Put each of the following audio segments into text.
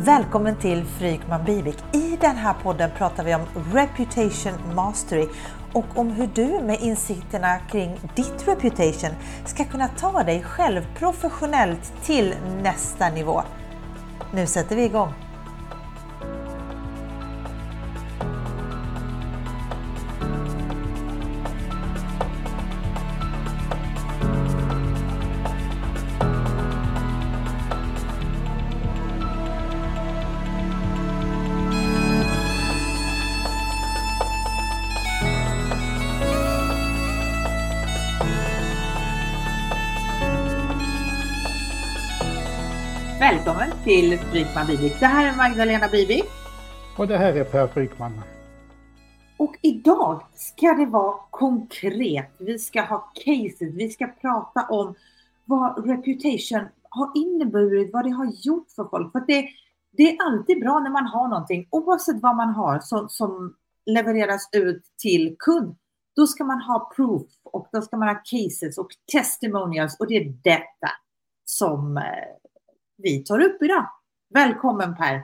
Välkommen till Frykman Bivik. I den här podden pratar vi om Reputation Mastery och om hur du med insikterna kring ditt reputation ska kunna ta dig själv professionellt till nästa nivå. Nu sätter vi igång! Till Frykman Bivik. Det här är Magdalena Bivik. Och det här är Per Frykman. Och idag ska det vara konkret. Vi ska ha cases. Vi ska prata om vad reputation har inneburit, vad det har gjort för folk. För det, det är alltid bra när man har någonting, oavsett vad man har, som, som levereras ut till kund. Då ska man ha proof och då ska man ha cases och testimonials och det är detta som eh, vi tar upp idag. Välkommen Per!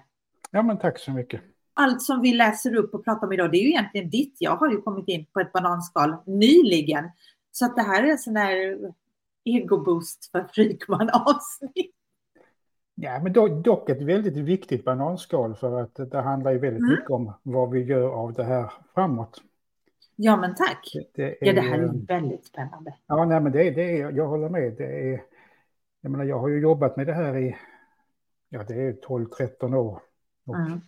Ja, men tack så mycket. Allt som vi läser upp och pratar om idag, det är ju egentligen ditt. Jag har ju kommit in på ett bananskal nyligen. Så att det här är en sån här egoboost för Frykman avsnitt. Ja, men dock ett väldigt viktigt bananskal för att det handlar ju väldigt mm. mycket om vad vi gör av det här framåt. Ja, men tack. Det, det är, ja, det här är väldigt spännande. Ja, nej, men det, det är, jag håller med. Det är, jag menar, jag har ju jobbat med det här i, ja det är 12-13 år. Och mm.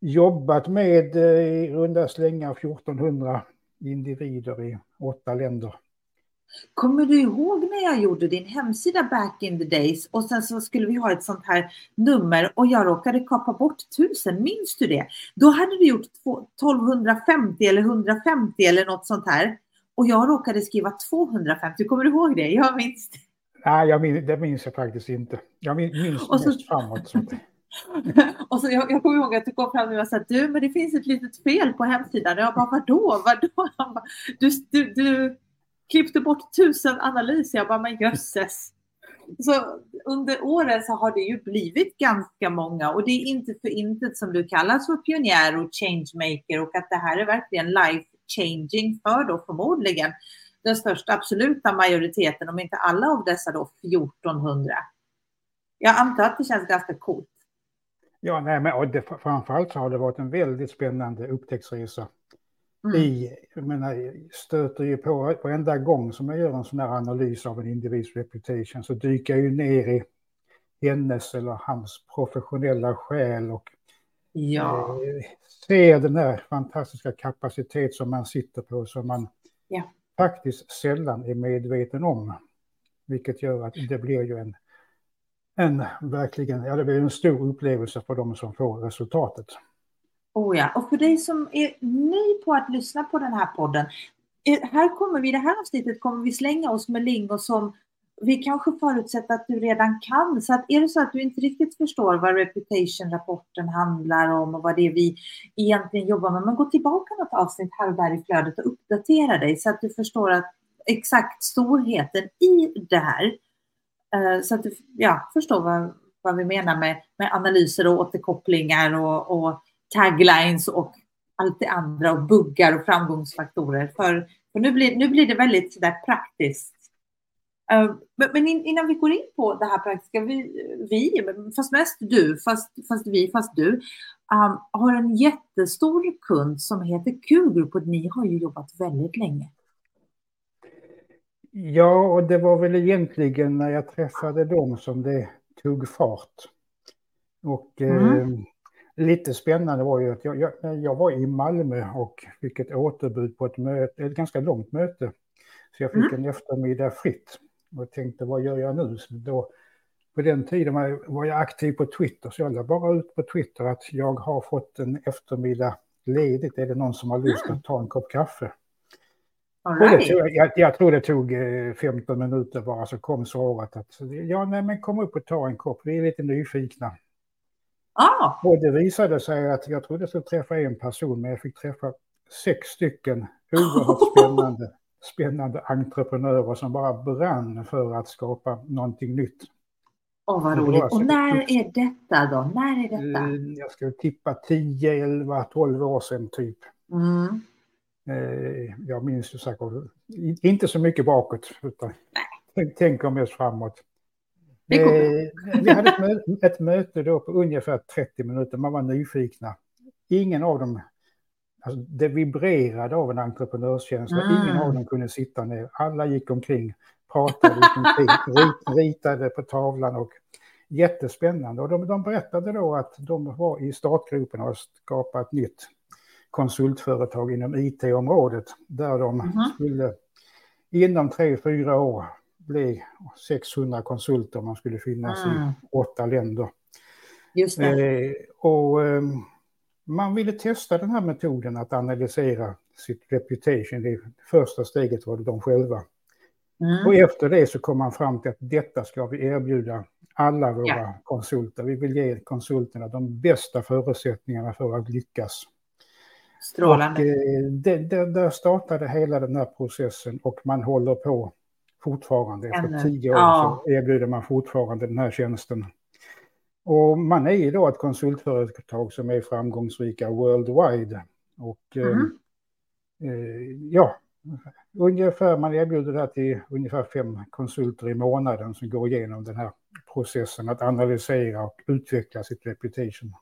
Jobbat med eh, i runda slängar 1400 individer i åtta länder. Kommer du ihåg när jag gjorde din hemsida back in the days och sen så skulle vi ha ett sånt här nummer och jag råkade kapa bort tusen, minns du det? Då hade du gjort 1250 eller 150 eller något sånt här och jag råkade skriva 250, kommer du ihåg det? Jag minns det. Nej, jag minns, det minns jag faktiskt inte. Jag minns och så, mest framåt. Så. och så jag, jag kommer ihåg att du kom fram och sa du, men det finns ett litet fel på hemsidan. Jag bara, vadå? vadå? bara, du, du, du klippte bort tusen analyser. Jag bara, men jösses. Så under åren så har det ju blivit ganska många och det är inte för intet som du kallas för pionjär och changemaker och att det här är verkligen life changing för då förmodligen den största absoluta majoriteten, om inte alla av dessa då 1400. Jag antar att det känns ganska coolt. Ja, nej, men och det, framförallt så har det varit en väldigt spännande upptäcktsresa. Mm. I, jag menar, stöter ju på varenda gång som jag gör en sån här analys av en individs reputation så dyker jag ju ner i hennes eller hans professionella själ och ja. eh, ser den här fantastiska kapacitet som man sitter på som man ja faktiskt sällan är medveten om. Vilket gör att det blir ju en, en verkligen, ja det blir en stor upplevelse för de som får resultatet. Oh ja, och för dig som är ny på att lyssna på den här podden. Här kommer vi, i det här avsnittet kommer vi slänga oss med lingon som vi kanske förutsätter att du redan kan. Så att är det så att du inte riktigt förstår vad reputation-rapporten handlar om och vad det är vi egentligen jobbar med, men gå tillbaka något avsnitt här och där i flödet och uppdatera dig så att du förstår att exakt storheten i det här. Eh, så att du ja, förstår vad, vad vi menar med, med analyser och återkopplingar och, och taglines och allt det andra och buggar och framgångsfaktorer. För, för nu, blir, nu blir det väldigt sådär praktiskt men innan vi går in på det här praktiska, vi, vi fast mest du, fast, fast vi, fast du, um, har en jättestor kund som heter Q-grupp och ni har ju jobbat väldigt länge. Ja, och det var väl egentligen när jag träffade dem som det tog fart. Och mm. eh, lite spännande var ju att jag, jag, jag, var i Malmö och fick ett återbud på ett möte, ett ganska långt möte. Så jag fick mm. en eftermiddag fritt och tänkte vad gör jag nu? Så då, på den tiden var jag aktiv på Twitter så jag la bara ut på Twitter att jag har fått en eftermiddag ledigt. Är det någon som har lust att ta en kopp kaffe? Right. Tog, jag, jag, tror det tog 15 eh, minuter bara så kom svaret att ja, nej, men kom upp och ta en kopp. Vi är lite nyfikna. Ah. Och det visade sig att jag trodde jag skulle träffa en person, men jag fick träffa sex stycken oerhört spännande spännande entreprenörer som bara brann för att skapa någonting nytt. Åh, vad roligt. Och när är detta då? När är detta? Eh, jag skulle tippa 10, 11, 12 år sedan typ. Mm. Eh, jag minns ju säkert inte så mycket bakåt, utan tänker mest framåt. Eh, vi hade ett, mö ett möte då på ungefär 30 minuter, man var nyfikna. Ingen av dem, alltså det vibrerade av en entreprenörskänsla, mm. ingen av dem kunde sitta ner. Alla gick omkring, pratade, omkring, ritade på tavlan och jättespännande. Och de, de berättade då att de var i startgropen och skapat ett nytt konsultföretag inom IT-området där de mm skulle inom tre, fyra år bli 600 konsulter. Man skulle finnas mm. i åtta länder. Just eh, och eh, man ville testa den här metoden att analysera sitt reputation. Det första steget var det de själva. Mm. Och efter det så kom man fram till att detta ska vi erbjuda alla våra ja. konsulter. Vi vill ge konsulterna de bästa förutsättningarna för att lyckas. Strålande. Och, eh, det, det, där startade hela den här processen och man håller på fortfarande. Efter tio år ja. så erbjuder man fortfarande den här tjänsten. Och man är ju då ett konsultföretag som är framgångsrika worldwide. Och mm. eh, ja, ungefär, man erbjuder det här till ungefär fem konsulter i månaden som går igenom den här processen att analysera och utveckla sitt reputation.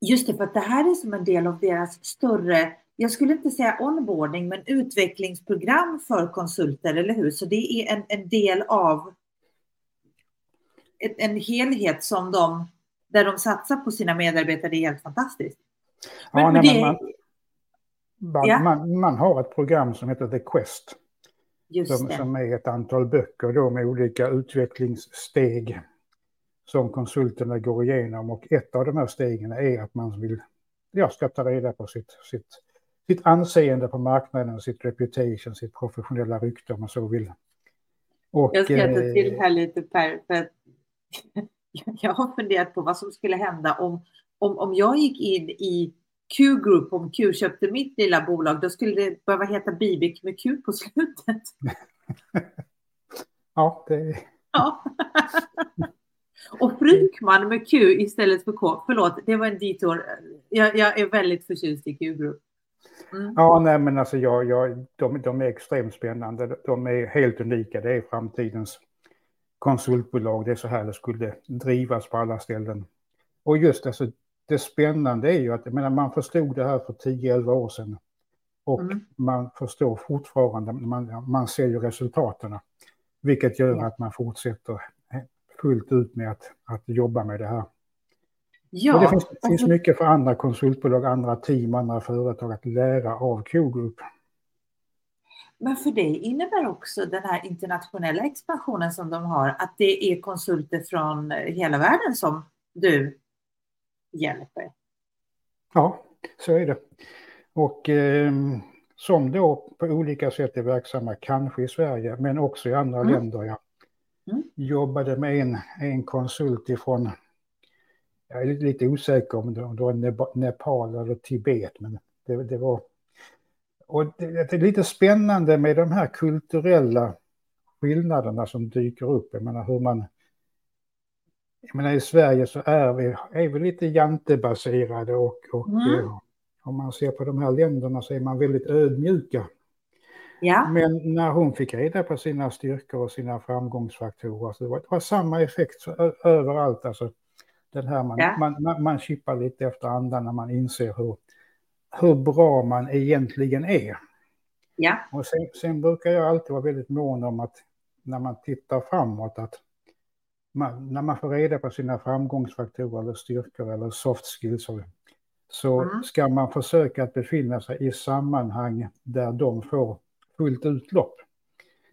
Just det, för att det här är som en del av deras större, jag skulle inte säga onboarding, men utvecklingsprogram för konsulter, eller hur? Så det är en, en del av en, helhet som de, där de satsar på sina medarbetare, det är helt fantastiskt. Men, ja, nej, det, man, man, ja. man, man, har ett program som heter The Quest. Som, som, är ett antal böcker då med olika utvecklingssteg som konsulterna går igenom och ett av de här stegen är att man vill, ja, ska ta reda på sitt, sitt, sitt anseende på marknaden, sitt reputation, sitt professionella rykte om man så vill. Och, jag ska ta till eh, här lite Per, för att jag har funderat på vad som skulle hända om, om, om jag gick in i Q-Group, om Q köpte mitt lilla bolag, då skulle det behöva heta Bibik med Q på slutet. ja, det... Ja. Och Frykman med Q istället för K. Förlåt, det var en detour. Jag, jag är väldigt förtjust i Q-Group. Mm. Ja, nej, men alltså jag, jag, de, de är extremt spännande. De är helt unika. Det är framtidens konsultbolag. Det är så här det skulle drivas på alla ställen. Och just alltså, det spännande är ju att menar, man förstod det här för 10-11 år sedan. Och mm. man förstår fortfarande, man, man ser ju resultaten. Vilket gör mm. att man fortsätter fullt ut med att, att jobba med det här. Ja. Och det finns, det finns mycket för andra konsultbolag, andra team, andra företag att lära av Q-Group. Men för det innebär också den här internationella expansionen som de har, att det är konsulter från hela världen som du hjälper? Ja, så är det. Och eh, som då på olika sätt är verksamma, kanske i Sverige, men också i andra mm. länder. Ja. Mm. Jobbade med en, en konsult ifrån, jag är lite osäker om det var Nepal eller Tibet, men det, det var... Och det, det, är lite spännande med de här kulturella skillnaderna som dyker upp. Jag menar hur man... Jag menar i Sverige så är vi, är vi lite jantebaserade och, och mm. Eh, om man ser på de här länderna så är man väldigt ödmjuka. Ja. Men när hon fick reda på sina styrkor och sina framgångsfaktorer, så det var, det var samma effekt så, överallt. Alltså, den här man, ja. man, man, man kippar lite efter andan när man inser hur, hur bra man egentligen är. Ja. Och sen, sen, brukar jag alltid vara väldigt mån om att när man tittar framåt, att man, när man får reda på sina framgångsfaktorer eller styrkor eller soft skills så mm. ska man försöka att befinna sig i sammanhang där de får fullt utlopp.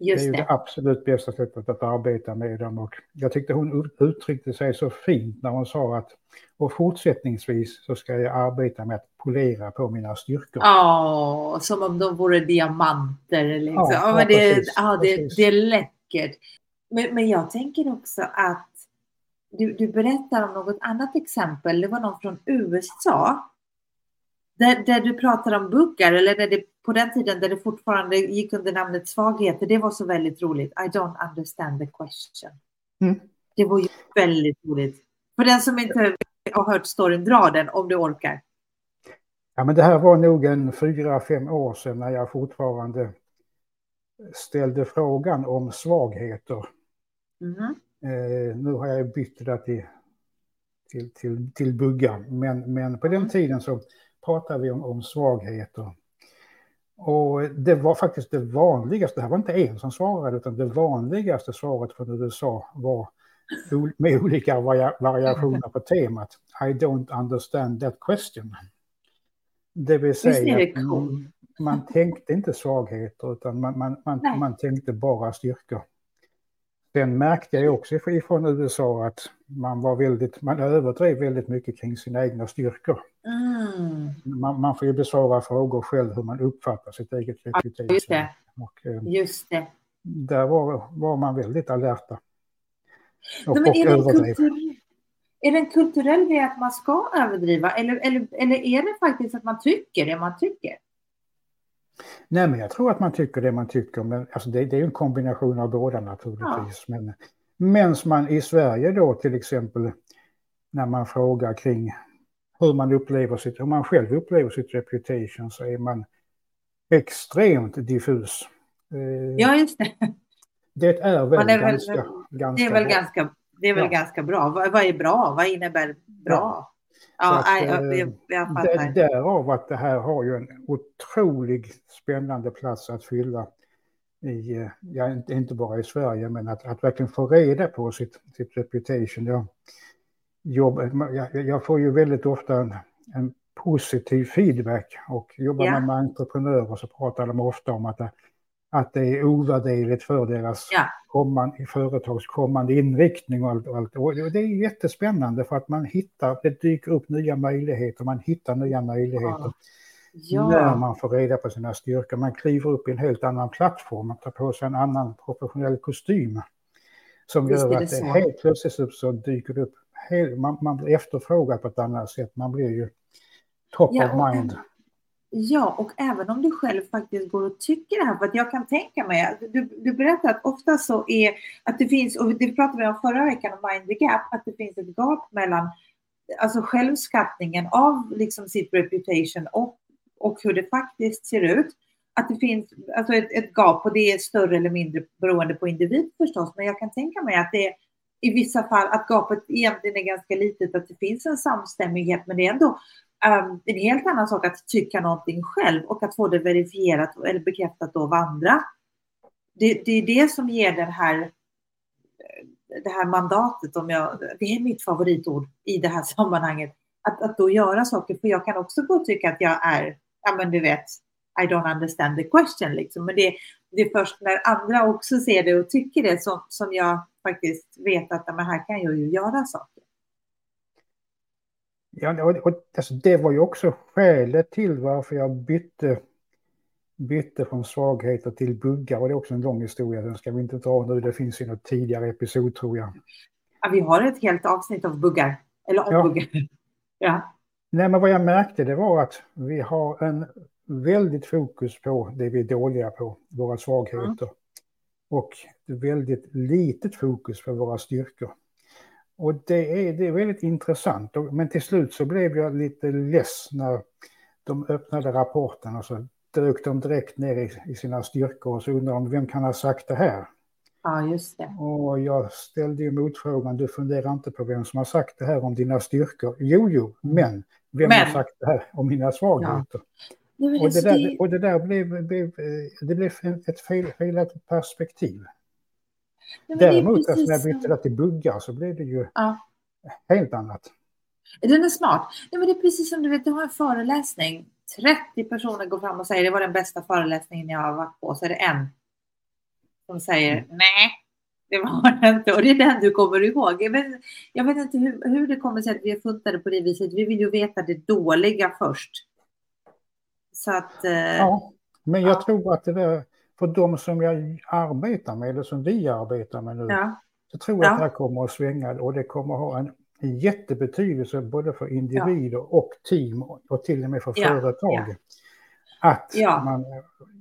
Just det är ju det. absolut bästa sättet att arbeta med dem. Och jag tyckte hon uttryckte sig så fint när hon sa att och fortsättningsvis så ska jag arbeta med att polera på mina styrkor. Ja, som om de vore diamanter. Liksom. Ja, ja, men det, precis, ja, det, det är läckert. Men, men jag tänker också att du, du berättar om något annat exempel. Det var någon från USA där, där du pratar om buggar, eller där det, på den tiden där det fortfarande gick under namnet svagheter, det var så väldigt roligt. I don't understand the question. Mm. Det var ju väldigt roligt. För den som inte har hört storyn, dra den om du orkar. Ja, men det här var nog en fyra, fem år sedan när jag fortfarande ställde frågan om svagheter. Mm. Eh, nu har jag bytt det till, till, till, till buggar, men, men på den mm. tiden så pratade vi om, om svagheter. Och det var faktiskt det vanligaste, det här var inte en som svarade, utan det vanligaste svaret från USA var med olika variationer på temat I don't understand that question. Det vill säga att man, man tänkte inte svagheter utan man, man, man, man tänkte bara styrkor. Sen märkte jag också från USA att man var väldigt, man överdrev väldigt mycket kring sina egna styrkor. Mm. Man, man, får ju besvara frågor själv hur man uppfattar sitt eget. Ja, just det. Och, eh, just det. Där var, var man väldigt alerta. Och, Nej, det kultur, är det en kulturell grej att man ska överdriva eller, eller, eller är det faktiskt att man tycker det man tycker? Nej, men jag tror att man tycker det man tycker, men alltså det, det är en kombination av båda naturligtvis. Ja. Men medan man i Sverige då till exempel, när man frågar kring hur man upplever sitt, hur man själv upplever sitt reputation så är man extremt diffus. Eh, ja, just det. Det är väl, är ganska, väl, ganska, det är väl bra. ganska, det är väl ja. ganska bra. Vad, vad, är bra? Vad innebär bra? Ja, att, nej, jag, jag, jag fattar. Därav att det här har ju en otroligt spännande plats att fylla i, eh, ja, inte, inte bara i Sverige, men att, att verkligen få reda på sitt, sitt reputation. Jag, jobb, jag, jag får ju väldigt ofta en, en positiv feedback och jobbar yeah. man med entreprenörer så pratar de ofta om att det, att det är ovärderligt för deras ja. kommande, företags kommande inriktning och allt, och allt. Och det är jättespännande för att man hittar, det dyker upp nya möjligheter, man hittar nya möjligheter. Ja. När man får reda på sina styrkor, man kliver upp i en helt annan plattform, man tar på sig en annan professionell kostym. Som Visst gör att det, helt plötsligt så dyker det upp, man, man blir efterfrågad på ett annat sätt, man blir ju top ja, of mind. Ja, och även om du själv faktiskt går och tycker det här, för att jag kan tänka mig, du, du berättar att ofta så är att det finns, och det pratade vi om förra veckan om Mind the Gap, att det finns ett gap mellan alltså självskattningen av liksom sitt reputation och, och hur det faktiskt ser ut. Att det finns alltså ett, ett gap och det är större eller mindre beroende på individ förstås, men jag kan tänka mig att det är i vissa fall att gapet egentligen är ganska litet, att det finns en samstämmighet, men det är ändå um, en helt annan sak att tycka någonting själv och att få det verifierat eller bekräftat av andra. Det, det är det som ger den här, eh, det här mandatet, om jag, det är mitt favoritord i det här sammanhanget, att, att då göra saker. För jag kan också gå och tycka att jag är, ja men du vet, I don't understand the question liksom. Men det, det är först när andra också ser det och tycker det som, som jag faktiskt vet att men här kan jag ju göra saker. Ja, och, och alltså, det var ju också skälet till varför jag bytte, bytte från svagheter till buggar. Och det är också en lång historia, den ska vi inte dra nu. Det finns i något tidigare episod tror jag. Ja, vi har ett helt avsnitt av buggar. Eller om ja. buggar. ja. Nej, men vad jag märkte det var att vi har en väldigt fokus på det vi är dåliga på, våra svagheter. Mm. Och väldigt litet fokus på våra styrkor. Och det är, det är väldigt intressant. Men till slut så blev jag lite less när de öppnade rapporten och så dök de direkt ner i, i sina styrkor och så undrade de vem kan ha sagt det här? Ja, just det. Och jag ställde ju motfrågan, du funderar inte på vem som har sagt det här om dina styrkor? Jo, jo, men vem men. har sagt det här om mina svagheter? Ja. och, det där, och det där blev, blev, det blev ett fel, felaktigt perspektiv. Nej, Däremot alltså, när jag bytte det till buggar så blev det ju ja. helt annat. Den är smart. Nej, men det är precis som du vet, du har en föreläsning. 30 personer går fram och säger det var den bästa föreläsningen jag har varit på. Så är det en som säger mm. nej, det var det inte. Och det är den du kommer ihåg. Jag vet, jag vet inte hur, hur det kommer sig att vi det på det viset. Vi vill ju veta det dåliga först. Så att... Eh, ja, men jag ja. tror att det där för de som jag arbetar med, eller som vi arbetar med nu, ja. så tror jag ja. att det här kommer att svänga och det kommer att ha en jättebetydelse både för individer och team och till och med för företag. Att ja. man,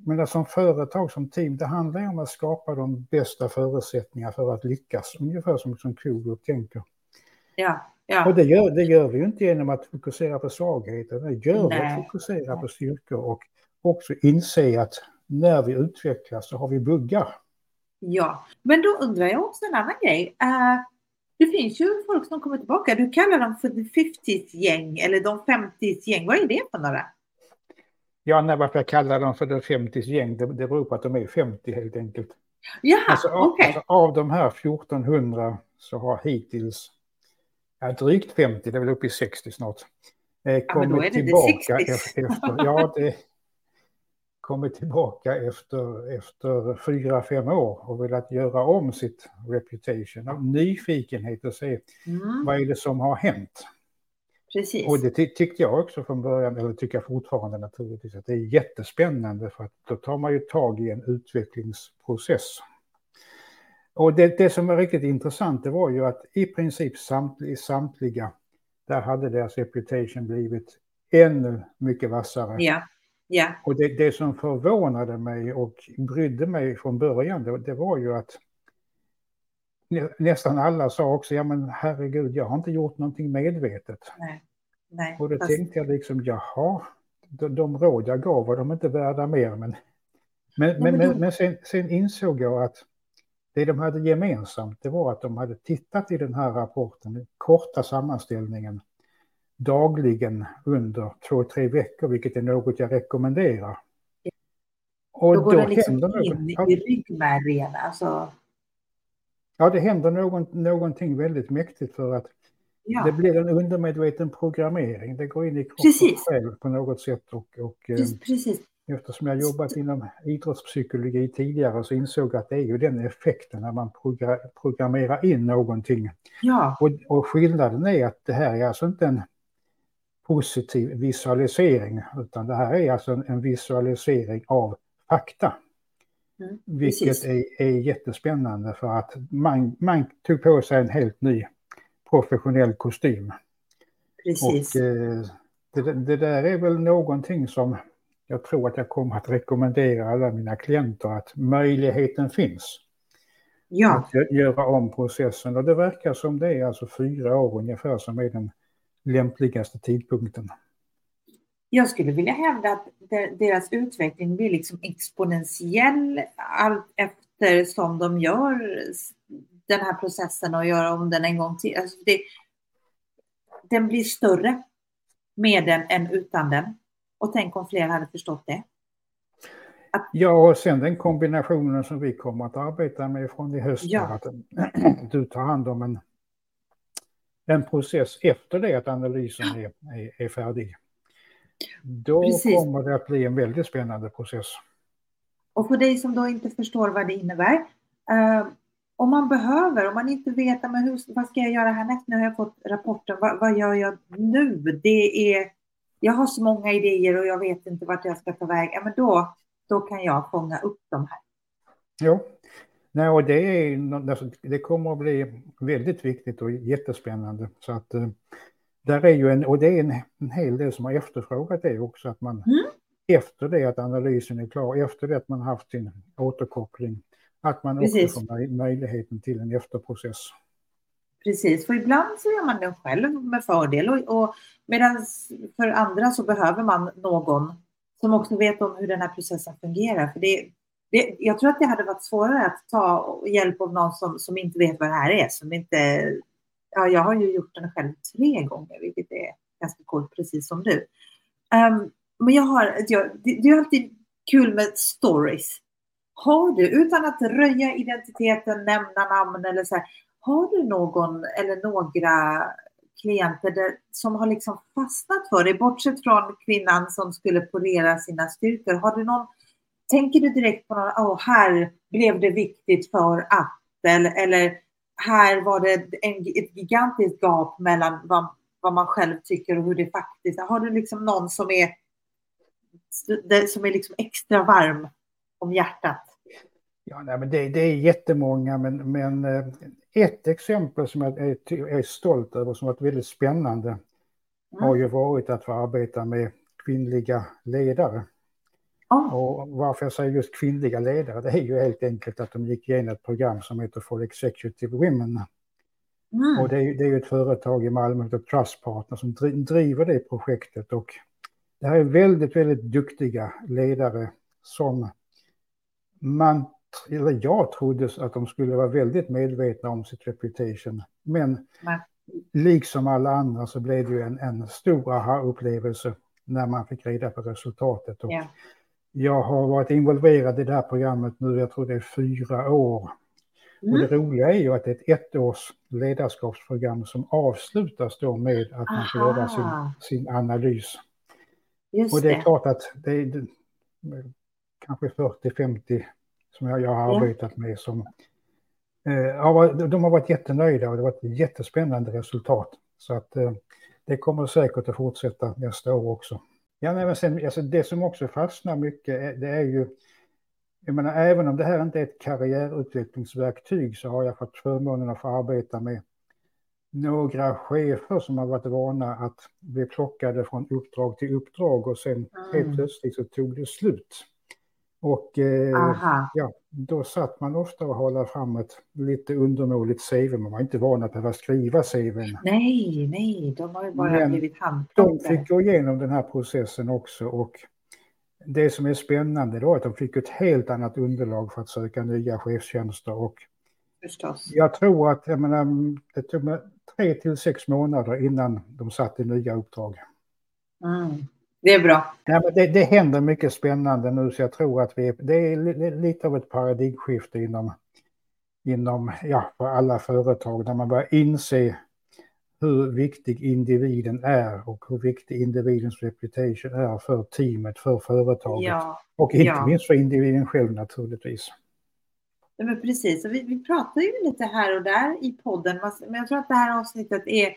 men som företag, som team, det handlar ju om att skapa de bästa förutsättningarna för att lyckas, ungefär som, som Kogrup tänker. Ja, ja. Och det gör, det gör vi ju inte genom att fokusera på svagheter, det gör vi att fokusera på styrkor och också inse att när vi utvecklas så har vi buggar. Ja, men då undrar jag också en annan grej. Uh, det finns ju folk som kommer tillbaka. Du kallar dem för the 50s-gäng eller de 50s-gäng. Vad är det för några? Ja, nej, varför jag kallar dem för the 50s-gäng, det, det beror på att de är 50 helt enkelt. Ja, alltså, okay. alltså, av de här 1400 så har hittills ja, drygt 50, det är väl uppe i 60 snart, eh, kommit tillbaka efter, efter, ja, det, kommit tillbaka efter, efter fyra, fem år och velat göra om sitt reputation av nyfikenhet och se mm. vad är det som har hänt. Precis. Och det tyckte jag också från början, eller tycker jag fortfarande naturligtvis, att det är jättespännande för att då tar man ju tag i en utvecklingsprocess. Och det, det som var riktigt intressant det var ju att i princip samtliga, samtliga där hade deras reputation blivit ännu mycket vassare. Ja. Ja. Och det, det som förvånade mig och brydde mig från början, det, det var ju att nästan alla sa också, ja men herregud, jag har inte gjort någonting medvetet. Nej. Nej, och då fast... tänkte jag liksom, jaha, de, de råd jag gav var de inte värda mer. Men, men, men, men, men sen, sen, insåg jag att det de hade gemensamt, det var att de hade tittat i den här rapporten, den korta sammanställningen, dagligen under två, tre veckor, vilket är något jag rekommenderar. Och då går då det liksom in i ryggmärgen, alltså. Ja, det händer någon, någonting väldigt mäktigt för att ja. det blir en undermedveten programmering. Det går in i kroppen själv på något sätt. Och, och, precis, precis. Eftersom jag jobbat inom idrottspsykologi tidigare så insåg jag att det är ju den effekten när man programmerar in någonting. Ja. Och, och skillnaden är att det här är alltså inte en positiv visualisering, utan det här är alltså en, en visualisering av fakta. Mm, vilket är, är jättespännande för att man, man tog på sig en helt ny professionell kostym. Precis. Och, eh, det, det, där är väl någonting som jag tror att jag kommer att rekommendera alla mina klienter att möjligheten finns. Ja. Att göra om processen och det verkar som det är alltså fyra år ungefär som är den lämpligaste tidpunkten? Jag skulle vilja hävda att deras utveckling blir liksom exponentiell allt eftersom de gör den här processen och gör om den en gång till. Alltså det, den blir större med den än utan den. Och tänk om fler hade förstått det. Att... Ja, och sen den kombinationen som vi kommer att arbeta med från i höst. Ja. Att du tar hand om en en process efter det att analysen är, är, är färdig. Då Precis. kommer det att bli en väldigt spännande process. Och för dig som då inte förstår vad det innebär, eh, om man behöver, om man inte vet men hur, vad ska jag göra härnäst, nu har jag fått rapporten, vad, vad, gör jag nu? Det är, jag har så många idéer och jag vet inte vart jag ska ta vägen, men då, då kan jag fånga upp de här. Jo, Nej, och det, är, det kommer att bli väldigt viktigt och jättespännande. Så att, eh, där är ju en, och det är en, en hel del som har efterfrågat det också, att man mm. efter det att analysen är klar, efter det att man haft sin återkoppling, att man Precis. också får möjligheten till en efterprocess. Precis, för ibland så gör man det själv med fördel och, och medan för andra så behöver man någon som också vet om hur den här processen fungerar. För det, det, jag tror att det hade varit svårare att ta hjälp av någon som, som inte vet vad det här är. Som inte, ja, jag har ju gjort den själv tre gånger, vilket är ganska coolt, precis som du. Um, men jag har, jag, det, det är alltid kul med stories. Har du, utan att röja identiteten, nämna namn eller så här, har du någon eller några klienter där, som har liksom fastnat för dig, bortsett från kvinnan som skulle polera sina styrkor, har du någon tänker du direkt på någon, oh, här blev det viktigt för att, eller, eller här var det en, ett gigantiskt gap mellan vad, vad man själv tycker och hur det faktiskt är. Har du liksom någon som är, som är liksom extra varm om hjärtat? Ja, nej, men det, det är jättemånga, men, men eh, ett exempel som jag är, är stolt över som varit väldigt spännande mm. har ju varit att få arbeta med kvinnliga ledare. Oh. Och varför jag säger just kvinnliga ledare, det är ju helt enkelt att de gick igenom ett program som heter For Executive Women. Mm. Och det är, det är ju ett företag i Malmö, ett Trust Partner, som driver det projektet. Och det här är väldigt, väldigt duktiga ledare som man, eller jag trodde att de skulle vara väldigt medvetna om sitt reputation. Men Nej. liksom alla andra så blev det ju en, en stor aha-upplevelse när man fick reda på resultatet. Och yeah. Jag har varit involverad i det här programmet nu, jag tror det är fyra år. Mm. Och det roliga är ju att det är ett ettårs ledarskapsprogram som avslutas då med att man får göra sin, sin analys. Just och det är det. klart att det är kanske 40-50 som jag, jag har arbetat med som eh, de har varit jättenöjda och det har varit jättespännande resultat. Så att eh, det kommer säkert att fortsätta nästa år också. Ja, men sen, alltså det som också fastnar mycket, det är ju, jag menar, även om det här inte är ett karriärutvecklingsverktyg så har jag fått förmånen att få arbeta med några chefer som har varit vana att bli plockade från uppdrag till uppdrag och sen mm. helt plötsligt så tog det slut. Och eh, ja, då satt man ofta och hålla fram ett lite undermåligt CV. Man var inte van att behöva skriva CV. Nej, nej, de har ju bara Men blivit handplockade. De fick gå igenom den här processen också och det som är spännande då är att de fick ett helt annat underlag för att söka nya chefstjänster och Förstås. jag tror att jag menar, det tog tre till sex månader innan de satt i nya uppdrag. Mm. Det är bra. Ja, men det, det händer mycket spännande nu så jag tror att vi, det är lite av ett paradigmskifte inom, inom ja, på alla företag där man börjar inse hur viktig individen är och hur viktig individens reputation är för teamet, för företaget ja, och inte ja. minst för individen själv naturligtvis. Ja, men precis, och vi, vi pratar ju lite här och där i podden, men jag tror att det här avsnittet är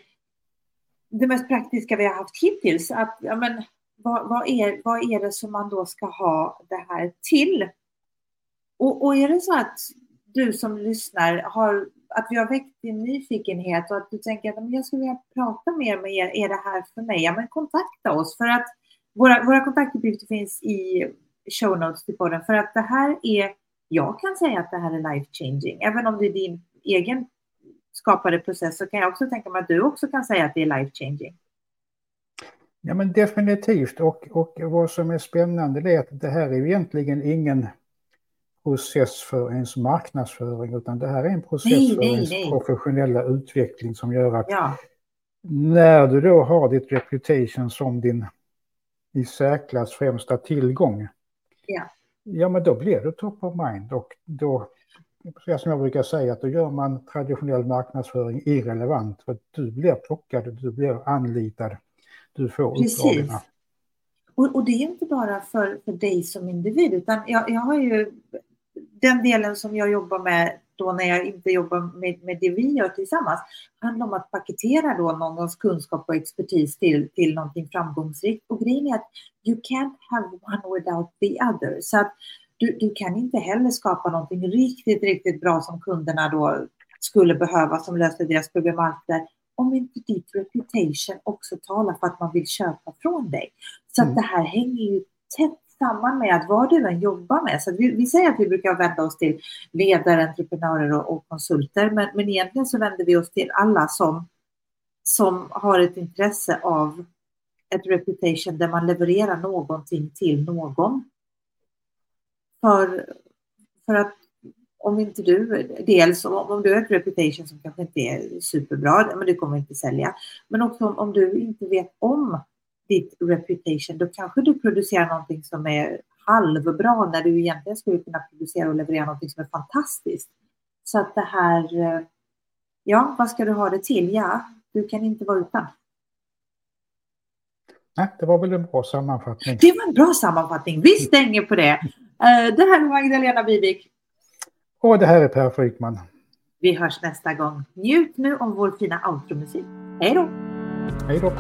det mest praktiska vi har haft hittills. Att, ja, men, vad, vad, är, vad är det som man då ska ha det här till? Och, och är det så att du som lyssnar har, att vi har väckt din nyfikenhet och att du tänker att jag skulle vilja prata mer med er, är det här för mig? Ja, men kontakta oss för att våra, våra kontaktuppgifter finns i show notes till podden för att det här är, jag kan säga att det här är life changing, även om det är din egen skapade process så kan jag också tänka mig att du också kan säga att det är life changing. Ja men definitivt och, och vad som är spännande är att det här är egentligen ingen process för ens marknadsföring utan det här är en process nej, för nej, ens nej. professionella utveckling som gör att ja. när du då har ditt reputation som din i särklass främsta tillgång. Ja. ja men då blir du top of mind och då, som jag brukar säga, att då gör man traditionell marknadsföring irrelevant för du blir plockad, du blir anlitad du får Precis. Och, och, det är inte bara för, för dig som individ, utan jag, jag har ju den delen som jag jobbar med då när jag inte jobbar med, med det vi gör tillsammans, handlar om att paketera då någons kunskap och expertis till, till någonting framgångsrikt. Och grejen är att you can't have one without the other. Så att du, du kan inte heller skapa någonting riktigt, riktigt bra som kunderna då skulle behöva som löser deras problem om inte ditt reputation också talar för att man vill köpa från dig. Så mm. att det här hänger ju tätt samman med att vad du än jobbar med. Så vi, vi, säger att vi brukar vända oss till ledare, entreprenörer och, och, konsulter, men, men egentligen så vänder vi oss till alla som, som har ett intresse av ett reputation där man levererar någonting till någon. För, för att om inte du, dels om, om du har ett reputation som kanske inte är superbra, men du kommer inte sälja. Men också om, om du inte vet om ditt reputation, då kanske du producerar någonting som är halvbra när du egentligen skulle kunna producera och leverera någonting som är fantastiskt. Så att det här, eh, ja, vad ska du ha det till? Ja, du kan inte vara utan. Nej, det var väl en bra sammanfattning. Det var en bra sammanfattning. Vi stänger på det. Eh, det här är Magdalena Bivik. Och det här är Per Frykman. Vi hörs nästa gång. Njut nu av vår fina outromusik. Hej då! Hej då!